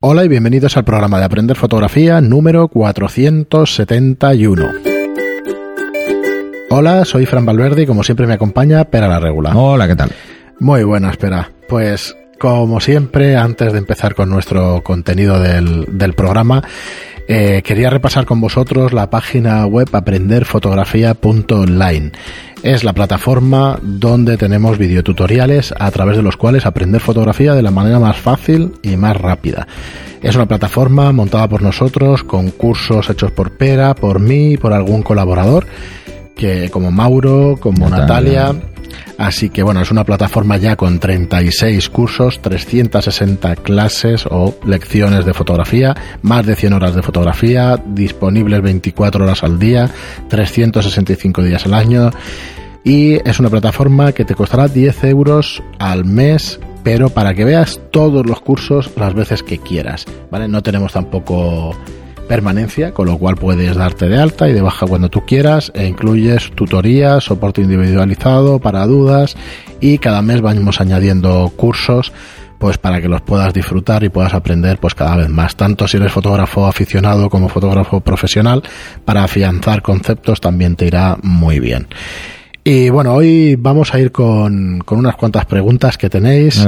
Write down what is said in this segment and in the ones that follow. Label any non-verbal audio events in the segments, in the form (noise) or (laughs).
Hola y bienvenidos al programa de Aprender Fotografía número 471. Hola, soy Fran Valverde y como siempre me acompaña Pera la Regula. Hola, ¿qué tal? Muy buena, espera. Pues como siempre, antes de empezar con nuestro contenido del, del programa, eh, quería repasar con vosotros la página web aprenderfotografía.online. Es la plataforma donde tenemos videotutoriales a través de los cuales aprender fotografía de la manera más fácil y más rápida. Es una plataforma montada por nosotros con cursos hechos por Pera, por mí y por algún colaborador que como Mauro, como Natalia. Así que bueno, es una plataforma ya con 36 cursos, 360 clases o lecciones de fotografía, más de 100 horas de fotografía, disponibles 24 horas al día, 365 días al año. Y es una plataforma que te costará 10 euros al mes pero para que veas todos los cursos las veces que quieras, ¿vale? No tenemos tampoco permanencia, con lo cual puedes darte de alta y de baja cuando tú quieras e incluyes tutorías, soporte individualizado para dudas y cada mes vamos añadiendo cursos pues para que los puedas disfrutar y puedas aprender pues cada vez más, tanto si eres fotógrafo aficionado como fotógrafo profesional, para afianzar conceptos también te irá muy bien. Y bueno, hoy vamos a ir con, con unas cuantas preguntas que tenéis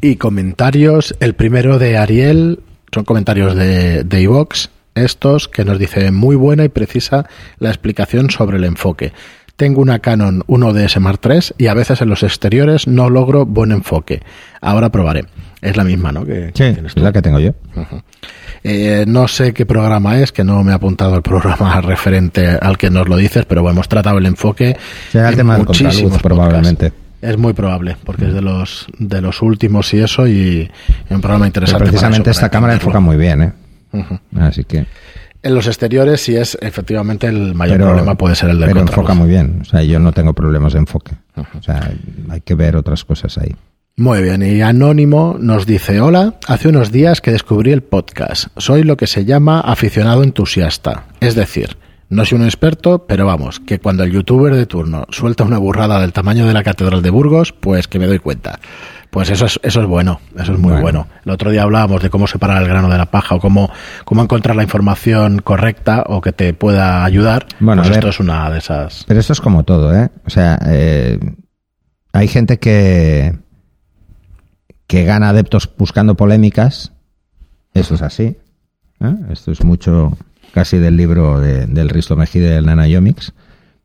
y comentarios. El primero de Ariel son comentarios de, de iVox, estos que nos dice muy buena y precisa la explicación sobre el enfoque. Tengo una Canon 1DS Mark III y a veces en los exteriores no logro buen enfoque. Ahora probaré. Es la misma, ¿no? Que, sí, es la que tengo yo. eh, no sé qué programa es, que no me ha apuntado el (laughs) programa referente al que nos lo dices, pero bueno, hemos tratado el enfoque. Será el tema muchísimos probablemente. Es muy probable, porque es de los de los últimos y eso, y, un programa interesante. Pero precisamente eso, esta cámara enfoca muy bien, ¿eh? Uh -huh. Así que. En los exteriores, sí es efectivamente el mayor pero, problema, puede ser el del Pero enfoca muy bien. O sea, yo no tengo problemas de enfoque. Uh -huh. O sea, hay que ver otras cosas ahí. Muy bien, y Anónimo nos dice, hola, hace unos días que descubrí el podcast. Soy lo que se llama aficionado entusiasta. Es decir, no soy un experto, pero vamos, que cuando el youtuber de turno suelta una burrada del tamaño de la Catedral de Burgos, pues que me doy cuenta. Pues eso es, eso es bueno, eso es muy bueno. bueno. El otro día hablábamos de cómo separar el grano de la paja o cómo, cómo encontrar la información correcta o que te pueda ayudar. Bueno, pues ver, esto es una de esas. Pero esto es como todo, ¿eh? O sea, eh, hay gente que, que gana adeptos buscando polémicas. Eso es así. ¿eh? Esto es mucho casi del libro de, del Risto Mejide del Nanayomics,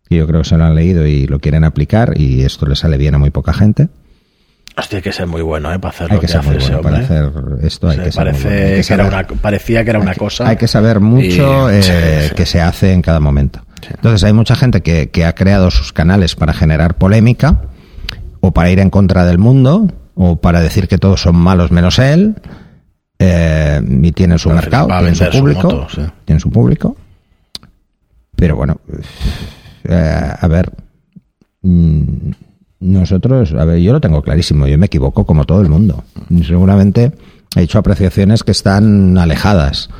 que yo creo que se lo han leído y lo quieren aplicar y esto le sale bien a muy poca gente. Hostia, hay que ser muy bueno ¿eh? para hacer hay lo que, que, hace bueno hombre. para hacer esto. Hay Sí, que ser parece muy bueno. Hay que que era saber- una, parecía que era una hay cosa. Hay que saber mucho (laughs) Y- eh, sí, sí. que se hace en cada momento. Entonces hay mucha gente que, que ha creado sus canales para generar polémica o para ir en contra del mundo o para decir que todos son malos menos él eh, y tienen su mercado, para tienen su público, moto, sí. tienen su público. Pero bueno, eh, a ver, mm, nosotros, a ver, yo lo tengo clarísimo, yo me equivoco como todo el mundo. Seguramente he hecho apreciaciones que están alejadas.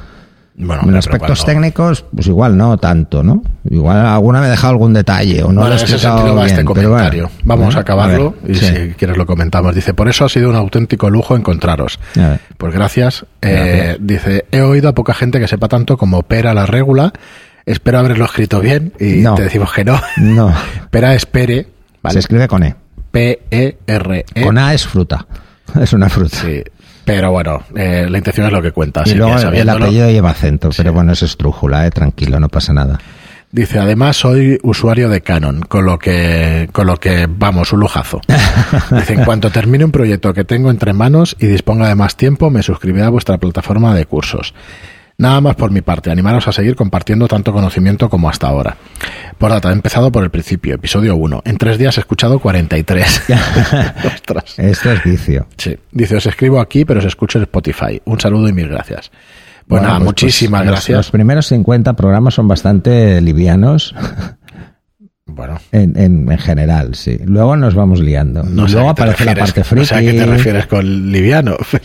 Bueno, En aspectos cuando- técnicos, pues igual no tanto, ¿no? Igual alguna me he dejado algún detalle o no lo he explicado bien, este bueno. Vamos Bueno, a acabarlo ver, y sí. si quieres lo comentamos. Dice, por eso ha sido un auténtico lujo encontraros. Pues gracias. Eh, Gracias. dice, he oído a poca gente que sepa tanto como Pera la regula. Espero haberlo escrito bien y No. te decimos que no. (laughs) No, (laughs) Pera espere, se escribe con E. P-E-R-E. Con A es fruta. (laughs) Es una fruta. Sí. Pero bueno, eh, la intención es lo que cuenta. y luego que el apellido lleva acento, Sí. pero bueno, es estrújula, eh, tranquilo, no pasa nada. Dice, además soy usuario de Canon, con lo que, con lo que, vamos, un lujazo. (laughs) Dice, en cuanto termine un proyecto que tengo entre manos y disponga de más tiempo, me suscribiré a vuestra plataforma de cursos. Nada más por mi parte, animaros a seguir compartiendo tanto conocimiento como hasta ahora. Por data, he empezado por el principio, episodio 1. En tres días he escuchado 43. (laughs) Ostras. Esto es vicio. Sí. Dice, os escribo aquí, pero os escucho en Spotify. Un saludo y mil gracias. Pues Bueno, nada, pues, muchísimas pues, los- gracias. Los, primeros 50 programas son bastante livianos (laughs) Bueno, en, en, en general, sí. Luego nos vamos liando. no luego aparece la parte friki. no sé a qué te refieres con liviano. (laughs) pero-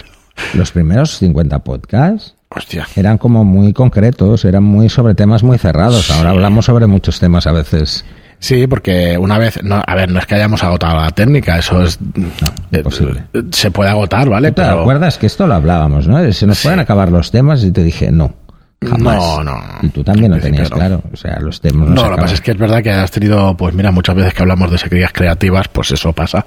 Los primeros 50 podcasts Hostia. eran como muy concretos, eran muy sobre temas muy cerrados. Ahora hablamos sobre muchos temas a veces Sí, porque una vez, no, a ver, no es que hayamos agotado la técnica, eso es eh, imposible. Se puede agotar, ¿vale? ¿Te acuerdas que esto lo hablábamos, no? Se nos Sí. pueden acabar los temas y te dije, no, jamás. No, no. Y tú también lo tenías no. claro. O sea, los temas no, No, se lo que pasa es que es verdad que has tenido, pues mira, muchas veces que hablamos de secretarías creativas, pues eso pasa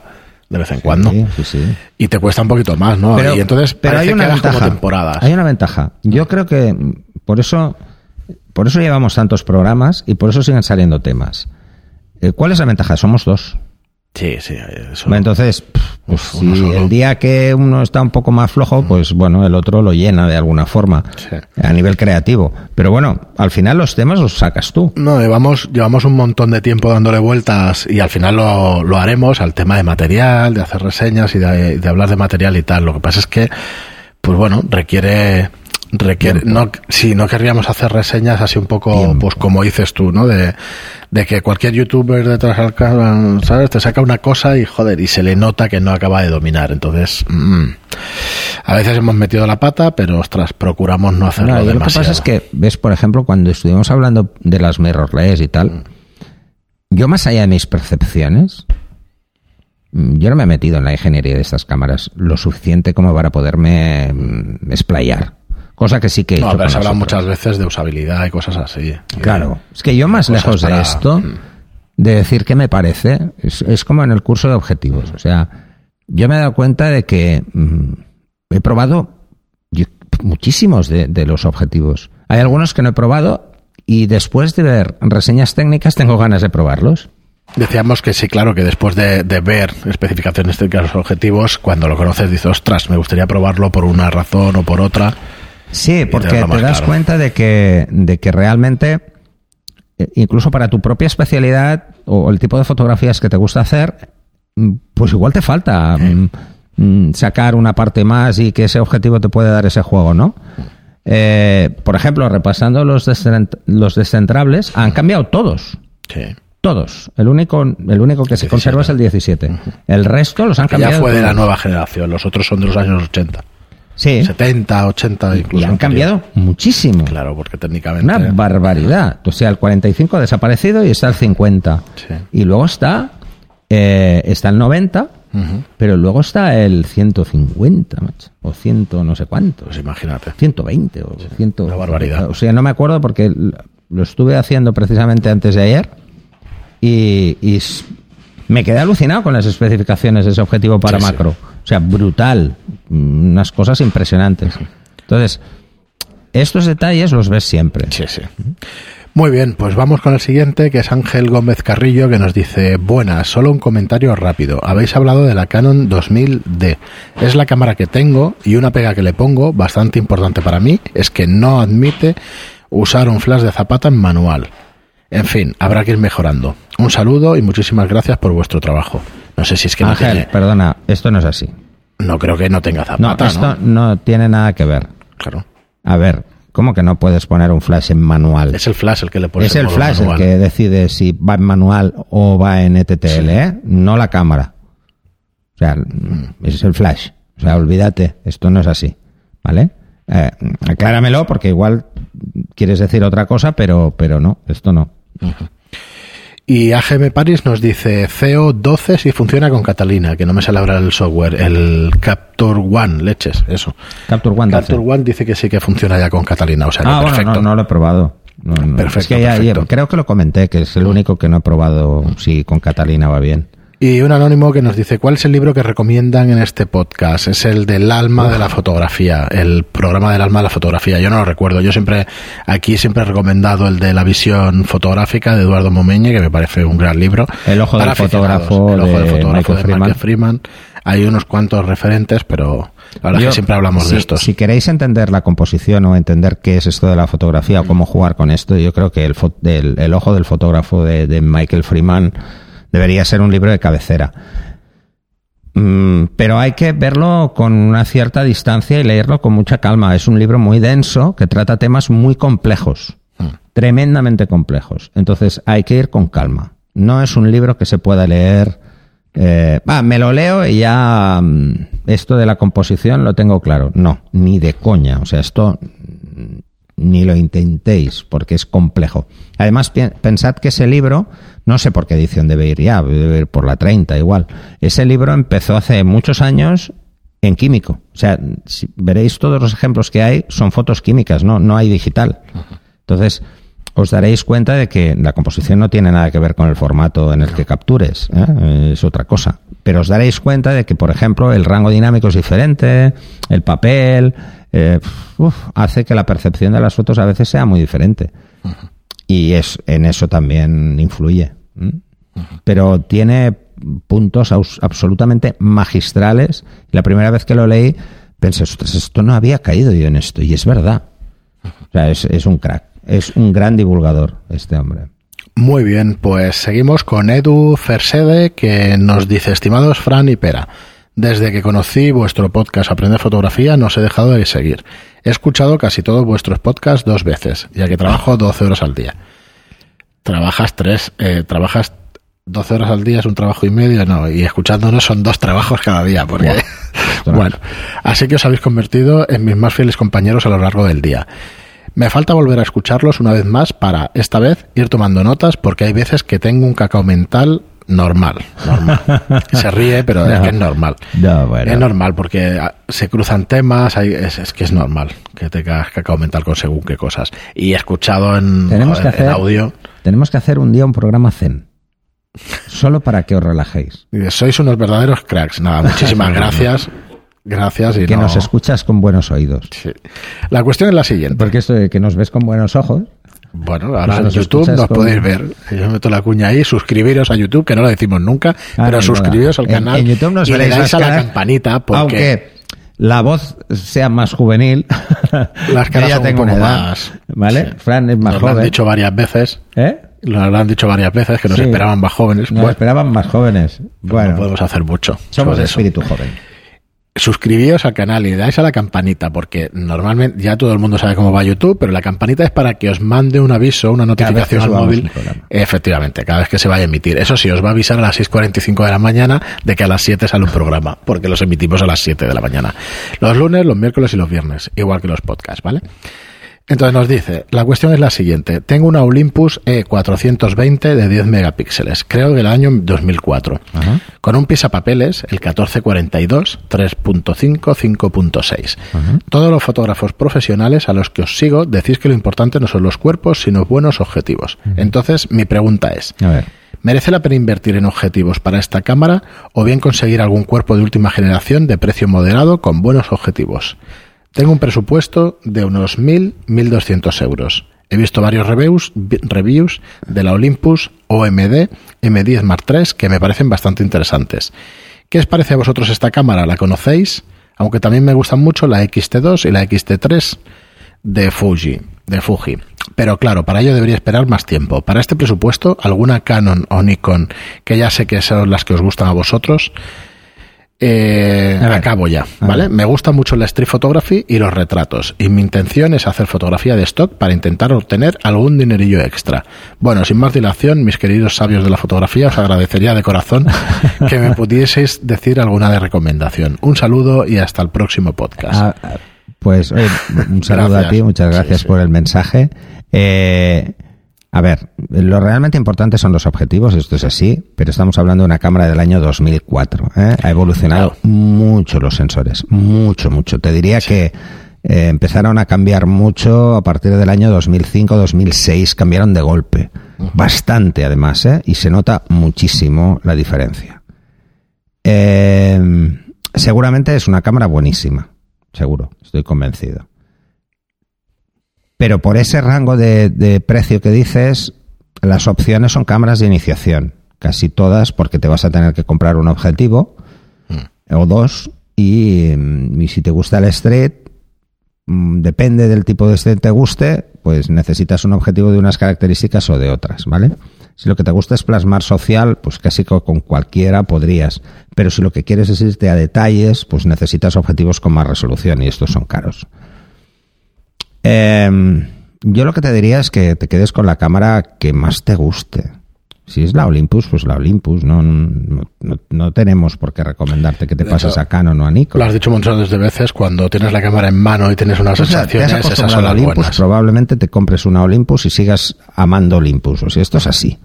de vez en cuando. Sí, sí, sí. Y te cuesta un poquito más, ¿no? Pero, y entonces pero hay una que como ventaja. temporadas. Hay una ventaja. Yo creo que por eso, por eso llevamos tantos programas y por eso siguen saliendo temas. Eh, ¿Cuál es la ventaja? Somos dos. Sí, sí, eso. Entonces, Uf, uno si solo. el día que uno está un poco más flojo, pues bueno, el otro lo llena de alguna forma Sí. a nivel creativo. Pero bueno, al final los temas los sacas tú. No, llevamos, llevamos un montón de tiempo dándole vueltas y al final lo, lo haremos al tema de material, de hacer reseñas y de, de hablar de material y tal. Lo que pasa es que, pues bueno, requiere, requiere, no, si no querríamos hacer reseñas así un poco, Tiempo. pues como dices tú, ¿no? De, de que cualquier youtuber detrás al ca- ¿sabes? Te saca una cosa y joder, y se le nota que no acaba de dominar. Entonces, mm, a veces hemos metido la pata, pero ostras, procuramos no hacerlo No, y lo que demasiado. pasa es que, ves, por ejemplo, cuando estuvimos hablando de las mirrorless y tal, yo más allá de mis percepciones, mm, yo no me he metido en la ingeniería de estas cámaras lo suficiente como para poderme mm, explayar. Cosa que sí que he No, pero se habla muchas veces de usabilidad y cosas así. Claro, es que yo más lejos de esto, Mm. de decir qué me parece, es, es como en el curso de objetivos. O sea, yo me he dado cuenta de que mm, he probado yo- muchísimos de, de los objetivos. Hay algunos que no he probado y después de ver reseñas técnicas tengo ganas de probarlos. Decíamos que sí, claro, que después de, de ver especificaciones técnicas de los objetivos, cuando lo conoces dices, ostras, me gustaría probarlo por una razón o por otra. Sí, porque te das cuenta de que, de que realmente, eh, incluso para tu propia especialidad o el tipo de fotografías que te gusta hacer, mm, pues igual te falta mm, mm, sacar una parte más y que ese objetivo te puede dar ese juego, ¿no? Eh, por ejemplo, repasando los, descent- los descentrables, han cambiado todos. Sí. Todos. El único, el único que se 17. conserva es el 17. El resto los han Que ya cambiado. fue de la nueva generación, los otros son de los años 80. Sí. 70, 80 incluso. Y han cambiado muchísimo. Claro, porque técnicamente... Una barbaridad. O sea, el 45 ha desaparecido y está el 50. Sí. Y luego está, eh, está el 90, Ujú. pero luego está el 150, macho. O 100 no sé cuánto. Pues imagínate. 120 o 100. una barbaridad. O sea, no me acuerdo porque lo estuve haciendo precisamente antes de ayer y, y me quedé alucinado con las especificaciones de ese objetivo para Sí, sí. macro. O sea, brutal. Mm, Unas cosas impresionantes. Entonces, estos detalles los ves siempre. Sí, sí. Muy bien, pues vamos con el siguiente, que es Ángel Gómez Carrillo, que nos dice, buenas, solo un comentario rápido. Habéis hablado de la Canon 2000D. Es la cámara que tengo y una pega que le pongo, bastante importante para mí, es que no admite usar un flash de zapata en manual. En fin, habrá que ir mejorando. Un saludo y muchísimas gracias por vuestro trabajo. No sé si es que no Ángel, tiene- perdona, esto no es así. No creo que no tenga No, zapata, esto ¿no? no tiene nada que ver. Claro. A ver, ¿cómo que no puedes poner un flash en manual? Es el flash el que le pones es el flash manual. el que decide si va en manual o va en ETTL, ¿eh? No la cámara. O sea, es el flash. O sea, olvídate, esto no es así. ¿Vale? Eh, acláramelo porque igual quieres decir otra cosa, pero, pero no, esto no. Y AGM Paris nos dice CO12 si funciona con Catalina, que no me sale ahora el software, el Capture One, leches, eso. Capture One 12. Capture One dice que sí que funciona ya con Catalina, o sea, Ah, bueno, perfecto. no, no lo he probado. No, no. Perfecto, Es que ya- perfecto. creo que lo comenté, que es el único que no he probado si con Catalina va bien. Y un anónimo que nos dice, ¿cuál es el libro que recomiendan en este podcast? Es el del alma de la fotografía, el programa del alma de la fotografía. Yo no lo recuerdo. Yo siempre, aquí siempre he recomendado el de la visión fotográfica de Eduardo Momeñe, que me parece un gran libro. El ojo del fotógrafo. El ojo de del fotógrafo Michael de Freeman. Michael Freeman. Hay unos cuantos referentes, pero la verdad es que siempre hablamos si, de estos. Si queréis entender la composición o entender qué es esto de la fotografía o cómo jugar con esto, yo creo que el, el, el ojo del fotógrafo de, de Michael Freeman debería ser un libro de cabecera. Mm, pero hay que verlo con una cierta distancia y leerlo con mucha calma. Es un libro muy denso que trata temas muy complejos, tremendamente complejos. Entonces hay que ir con calma. No es un libro que se pueda leer. eh, me lo leo y ya mm, esto de la composición lo tengo claro. No, ni de coña. O sea, esto ni lo intentéis, porque es complejo. Además, pensad que ese libro, no sé por qué edición debe ir ya, debe ir por la 30 igual. Ese libro empezó hace muchos años en químico. O sea, si veréis todos los ejemplos que hay, son fotos químicas, no, no hay digital. Entonces, os daréis cuenta de que la composición no tiene nada que ver con el formato en el que captures, ¿eh? es otra cosa. Pero os daréis cuenta de que, por ejemplo, el rango dinámico es diferente, el papel, eh, hace que la percepción de las fotos a veces sea muy diferente. Y es, en eso también influye. Pero tiene puntos absolutamente magistrales. La primera vez que lo leí pensé, esto no había caído yo en esto. Y es verdad. O sea, es, es un crack. Es un gran divulgador este hombre. Muy bien, pues seguimos con Edu Fersede que nos dice, estimados Fran y Pera, desde que conocí vuestro podcast Aprender Fotografía no os he dejado de seguir. He escuchado casi todos vuestros podcasts dos veces, ya que trabajo 12 horas al día. Trabajas tres, eh, trabajas 12 horas al día es un trabajo y medio, no, y escuchándonos son dos trabajos cada día, porque (laughs) bueno, así que os habéis convertido en mis más fieles compañeros a lo largo del día. Me falta volver a escucharlos una vez más para, esta vez, ir tomando notas porque hay veces que tengo un cacao mental normal, normal. Se ríe, pero es que es normal. Es normal porque ah, se cruzan temas, es, que es normal que tengas cacao mental con según qué cosas. Y he escuchado en, tenemos que hacer, audio... Tenemos que hacer un día un programa zen. Solo para que os relajéis. Sois unos verdaderos cracks. Nada, muchísimas (laughs) gracias. Gracias. Y que nos escuchas con buenos oídos. Sí. La cuestión es la siguiente. Porque esto de que nos ves con buenos ojos. Bueno, ahora en YouTube nos podéis ver. Yo meto la cuña ahí, suscribiros a YouTube, que no lo decimos nunca, ah, pero suscribiros al canal en, YouTube nos y le dais a la campanita porque... Aunque la voz sea más juvenil, (laughs) las caras ya tengo un más... ¿Vale? Fran es más nos joven. Lo han dicho varias veces. ¿Eh? Lo han dicho varias veces, que nos esperaban más jóvenes. Nos esperaban más jóvenes. Bueno, no podemos hacer mucho. Somos de espíritu joven suscribíos al canal y dais a la campanita, porque normalmente ya todo el mundo sabe cómo va YouTube, pero la campanita es para que os mande un aviso, una notificación al móvil. Efectivamente, cada vez que se vaya a emitir. Eso sí, os va a avisar a las 6.45 de la mañana de que a las 7 sale un programa, porque los emitimos a las 7 de la mañana. Los lunes, los miércoles y los viernes, igual que los podcasts, ¿vale? Entonces nos dice, la cuestión es la siguiente. Tengo una Olympus E420 de 10 megapíxeles, creo que del año 2004, con un pisapapeles, el 1442, 3.5, 5.6. Todos los fotógrafos profesionales a los que os sigo decís que lo importante no son los cuerpos, sino buenos objetivos. Entonces, mi pregunta es, ¿merece la pena invertir en objetivos para esta cámara o bien conseguir algún cuerpo de última generación de precio moderado con buenos objetivos? Tengo un presupuesto de unos 1.000, 1.200 euros. He visto varios reviews, reviews de la Olympus OMD M10 Mark III que me parecen bastante interesantes. ¿Qué os parece a vosotros esta cámara? ¿La conocéis? Aunque también me gustan mucho la XT2 y la XT3 de Fuji, de Fuji. Pero claro, para ello debería esperar más tiempo. Para este presupuesto, alguna Canon o Nikon, que ya sé que son las que os gustan a vosotros, eh, acabo ya, ¿vale? Me gusta mucho la street photography y los retratos, y mi intención es hacer fotografía de stock para intentar obtener algún dinerillo extra. Bueno, sin más dilación, mis queridos sabios de la fotografía, os agradecería de corazón (laughs) que me pudieseis decir alguna de recomendación. Un saludo y hasta el próximo podcast. Ah, pues un saludo a ti, muchas gracias por el mensaje. Eh, a ver, lo realmente importante son los objetivos, esto es así, pero estamos hablando de una cámara del año 2004. ¿eh? Ha evolucionado mucho los sensores, mucho, mucho. Te diría que eh, empezaron a cambiar mucho a partir del año 2005-2006, cambiaron de golpe, bastante además, ¿eh? y se nota muchísimo la diferencia. Eh, seguramente es una cámara buenísima, seguro, estoy convencido. Pero por ese rango de, precio que dices, las opciones son cámaras de iniciación. Casi todas, porque te vas a tener que comprar un objetivo mm. o dos. Y, si te gusta el street, mm, depende del tipo de street que te guste, pues necesitas un objetivo de unas características o de otras, ¿vale? Si lo que te gusta es plasmar social, pues casi con cualquiera podrías. Pero si lo que quieres es irte a detalles, pues necesitas objetivos con más resolución y estos son caros. Em, yo lo que te diría es que te quedes con la cámara que más te guste. Si es la Olympus, pues la Olympus. No, no, no- no tenemos por qué recomendarte que te De pases hecho, a Canon o a Nikon. Lo has dicho montones de veces, cuando tienes la cámara en mano y tienes unas has sensaciones, esas son las Olympus, buenas. probablemente te compres una Olympus y sigas amando Olympus. O sea, esto es así.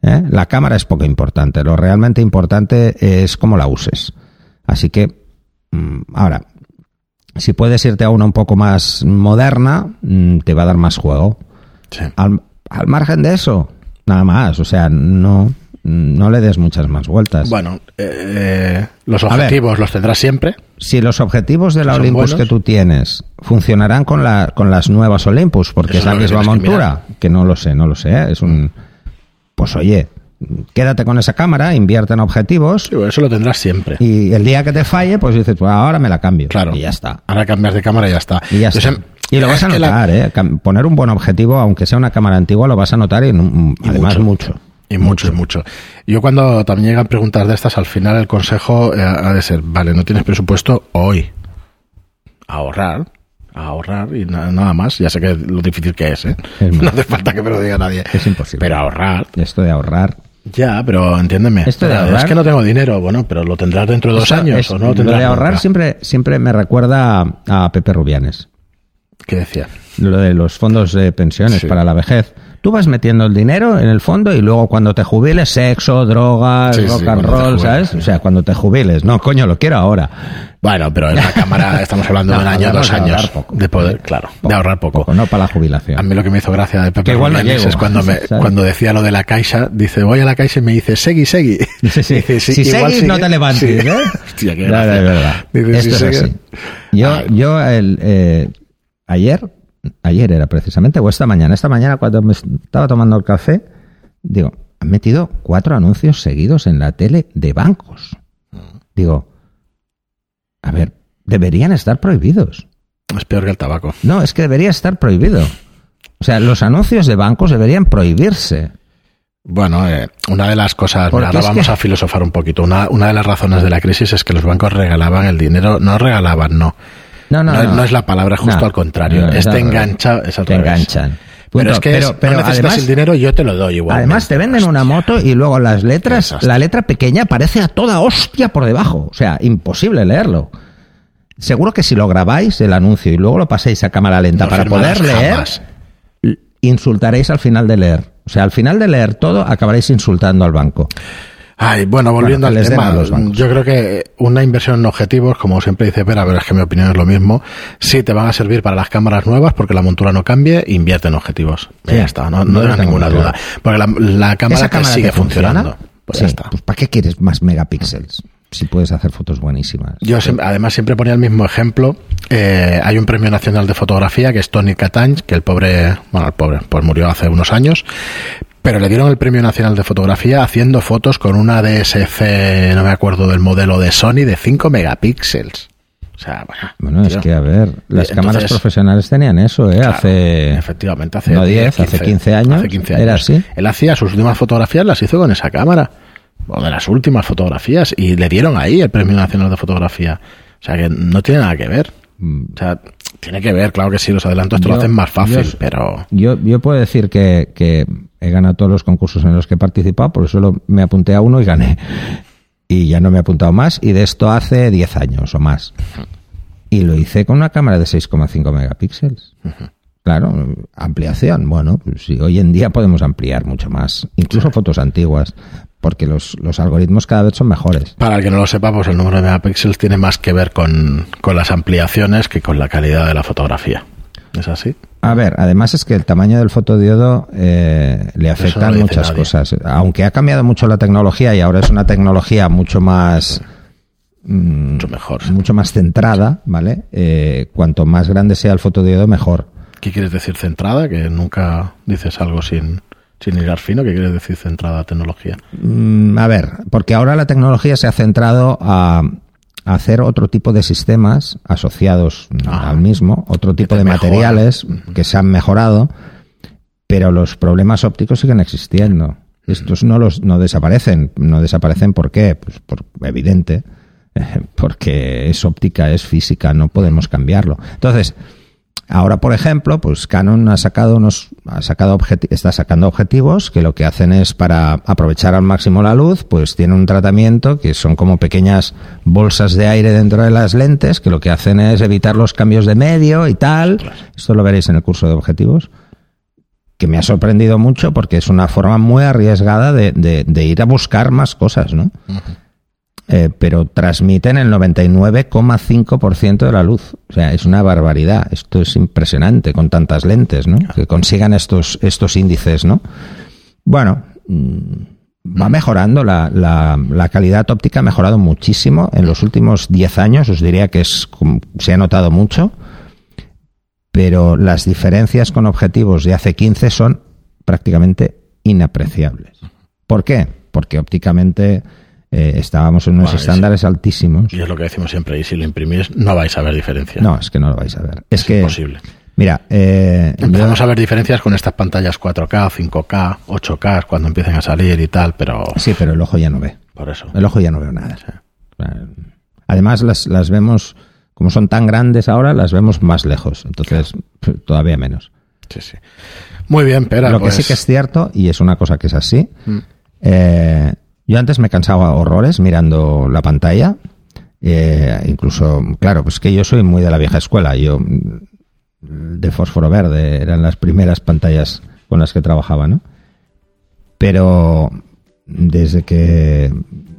¿eh? La cámara es poco importante. Lo realmente importante es cómo la uses. Así que, mm, ahora, si puedes irte a una un poco más moderna, mm, te va a dar más juego. Sí. Al, al margen de eso, nada más. O sea, no, no le des muchas más vueltas. Bueno, eh, los ver. objetivos los tendrás siempre. si los objetivos de la ¿Son Olympus buenos? que tú tienes funcionarán con, la, con las nuevas Olympus, porque Eso es la misma que montura, que, no lo sé, no lo sé, ¿eh? es un... Pues oye, quédate con esa cámara, invierte en objetivos Sí, eso lo tendrás siempre. y el día que te falle, pues dices, pues ahora me la cambio. Claro. Y ya está. Ahora cambias de cámara y ya está. Y ya está. Y lo vas a la- notar, ¿eh? Poner un buen objetivo, aunque sea una cámara antigua, lo vas a notar y, además mucho. Y mucho, y mucho. Yo cuando también llegan preguntas de estas, al final el consejo eh, ha de ser, vale, no tienes presupuesto hoy. Ahorrar, ahorrar y na- nada más. Ya sé que lo difícil que es, ¿eh? Es (laughs) No hace falta que me lo diga nadie. Es imposible. Pero ahorrar, Esto de ahorrar. Ya, pero entiéndeme. Esto de Pero ahorrar- Es que no tengo dinero, bueno, pero lo tendrás dentro de dos años es- o no lo lo tendrás de ahorrar nunca. siempre, siempre me recuerda a, a Pepe Rubianes. ¿Qué decía? lo de los fondos de pensiones Sí. para la vejez. Tú vas metiendo el dinero en el fondo y luego cuando te jubiles, sexo, drogas, Sí, sí, rock and roll, ¿sabes? O sea, cuando te jubiles. No, coño, lo quiero ahora. Bueno, pero en la (laughs) cámara estamos hablando de un año, dos de ahorrar años poco. de poder, claro, de ahorrar poco. No para la jubilación. A mí lo que me hizo gracia de Pepe Que igual no Rubianes llego, es cuando, me, cuando decía lo de la caixa, dice, voy a la caixa y me dice, segui, segui. (laughs) Sí, sí. Dice, si igual seguís, no te levantes. ¿eh? (laughs) Hostia, qué Claro, gracia. es verdad. Dice, Esto si es sigue- así. Yo, Ay. yo el, eh, ayer, ayer era precisamente, o esta mañana, esta mañana cuando me estaba tomando el café, digo, han metido cuatro anuncios seguidos en la tele de bancos. Digo, a ver, deberían estar prohibidos. Es peor que el tabaco. No, es que debería estar prohibido. O sea, los anuncios de bancos deberían prohibirse. Bueno, eh, una de las cosas, Porque ahora vamos que- a filosofar un poquito. Una, una de las razones de la crisis es que los bancos regalaban el dinero, no regalaban, no. No, no, No, no. no es la palabra, justo al contrario. es al revés. engancha, es al Te revés. enganchan. Pero es que pero, es- pero no necesitas además, el dinero, yo te lo doy igual. además te venden una moto y luego las letras, Desastre. la letra pequeña parece a toda hostia por debajo. O sea, imposible leerlo. Seguro que si lo grabáis el anuncio y luego lo paséis a cámara lenta No para poder leer, jamás. insultaréis al final de leer. O sea, al final de leer todo acabaréis insultando al banco. Ay, bueno, volviendo Bueno, al tema, a los bancos. yo creo que una inversión en objetivos, como siempre dice Pera, pero es que mi opinión es lo mismo, sí te van a servir para las cámaras nuevas porque la montura no cambie, invierte en objetivos. Sí, ya está, no, no ninguna duda. Porque la, la cámara, ¿Esa te cámara sigue funciona? funcionando. Pues Sí, ya está. pues ¿para qué quieres más megapíxeles? Si puedes hacer fotos buenísimas. Yo siempre- además siempre ponía el mismo ejemplo. Eh, hay un premio nacional de fotografía que es Tony Catany, que el pobre, bueno, el pobre, pues murió hace unos años. Pero le dieron el premio nacional de fotografía haciendo fotos con una DSF, no me acuerdo del modelo de Sony, de 5 megapíxeles. O sea, bueno. Bueno, es que a ver, las Entonces- cámaras profesionales tenían eso, ¿eh? claro, hace efectivamente, hace no 10, hace 15 años, hace 15 era años. así. Él hacía sus últimas fotografías, las hizo con esa cámara. O de las últimas fotografías. Y le dieron ahí el premio nacional de fotografía. O sea que no tiene nada que ver. O sea, tiene que ver, claro que sí, los adelantos te lo hacen más fácil, yo- pero... Yo, yo puedo decir que, que he ganado todos los concursos en los que he participado, por eso lo- me apunté a uno y gané. Y ya no me he apuntado más, y de esto hace 10 años o más. Y lo hice con una cámara de 6,5 megapíxeles. Claro, ampliación. Bueno, pues sí, hoy en día podemos ampliar mucho más, incluso fotos antiguas, porque los, los algoritmos cada vez son mejores. Para el que no lo sepa, pues el número de megapíxeles tiene más que ver con, con las ampliaciones que con la calidad de la fotografía. ¿Es así? A ver, además es que el tamaño del fotodiodo eh, le no afectan muchas nadie. cosas. Aunque ha cambiado mucho la tecnología y ahora es una tecnología mucho más mm, Mucho mejor. sí. mucho más centrada, ¿vale? Eh, cuanto más grande sea el fotodiodo, mejor. ¿Qué quieres decir centrada? Que nunca dices algo sin, sin hilar fino. ¿Qué quieres decir centrada a tecnología? Mm, a ver, porque ahora la tecnología se ha centrado a, a hacer otro tipo de sistemas asociados Ah. al mismo, otro tipo de materiales que se han mejorado, pero los problemas ópticos siguen existiendo. Estos no los no desaparecen, no desaparecen ¿por qué? Pues por evidente, (laughs) porque es óptica, es física, no podemos cambiarlo. Entonces, Ahora, por ejemplo, pues Canon ha sacado unos, ha sacado está sacando objetivos que lo que hacen es para aprovechar al máximo la luz, pues tiene un tratamiento que son como pequeñas bolsas de aire dentro de las lentes, que lo que hacen es evitar los cambios de medio y tal. Esto lo veréis en el curso de objetivos que me ha sorprendido mucho porque es una forma muy arriesgada de, ir a buscar más cosas, ¿no? Eh, pero transmiten el 99,5% de la luz. O sea, es una barbaridad. Esto es impresionante con tantas lentes, ¿no? Que consigan estos, estos índices, ¿no? Bueno, mm, va mejorando. La, la, calidad óptica ha mejorado muchísimo. En los últimos 10 años os diría que es, se ha notado mucho. Pero las diferencias con objetivos de hace 15 son prácticamente inapreciables. ¿Por qué? Porque ópticamente eh, estábamos en unos estándares altísimos. Y es lo que decimos siempre, y si lo imprimís no vais a ver diferencia. No, es que no lo vais a ver. Es, que, imposible. Mira, eh, empezamos a ver diferencias con estas pantallas 4K, 5K, 8K cuando empiecen a salir y tal, pero sí, pero el ojo ya no ve. Por eso. El ojo ya no ve nada. Además las, las vemos como son tan grandes ahora, las vemos más lejos. Entonces todavía menos. Sí, sí. Muy bien, pero lo que sí pues que es cierto y es una cosa que es así. Mm. Eh, yo antes me cansaba horrores mirando la pantalla. Eh, incluso, claro, pues que yo soy muy de la vieja escuela. Yo, de fósforo verde, eran las primeras pantallas con las que trabajaba, ¿no? Pero desde que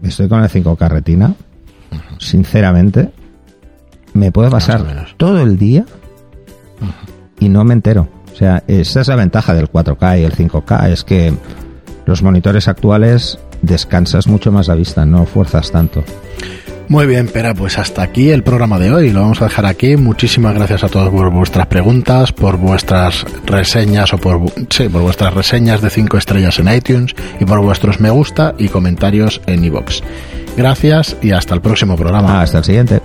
estoy con el 5K retina, sinceramente, me puedo pasar todo el día y no me entero. O sea, esa es la ventaja del 4K y el 5K, es que los monitores actuales descansas mucho más la vista, no fuerzas tanto. Muy bien, pero pues hasta aquí el programa de hoy. Lo vamos a dejar aquí. Muchísimas gracias a todos por vuestras preguntas, por vuestras reseñas o por, sí, por vuestras reseñas de 5 estrellas en iTunes y por vuestros me gusta y comentarios en iVoox. Gracias y hasta el próximo programa. Hasta el siguiente.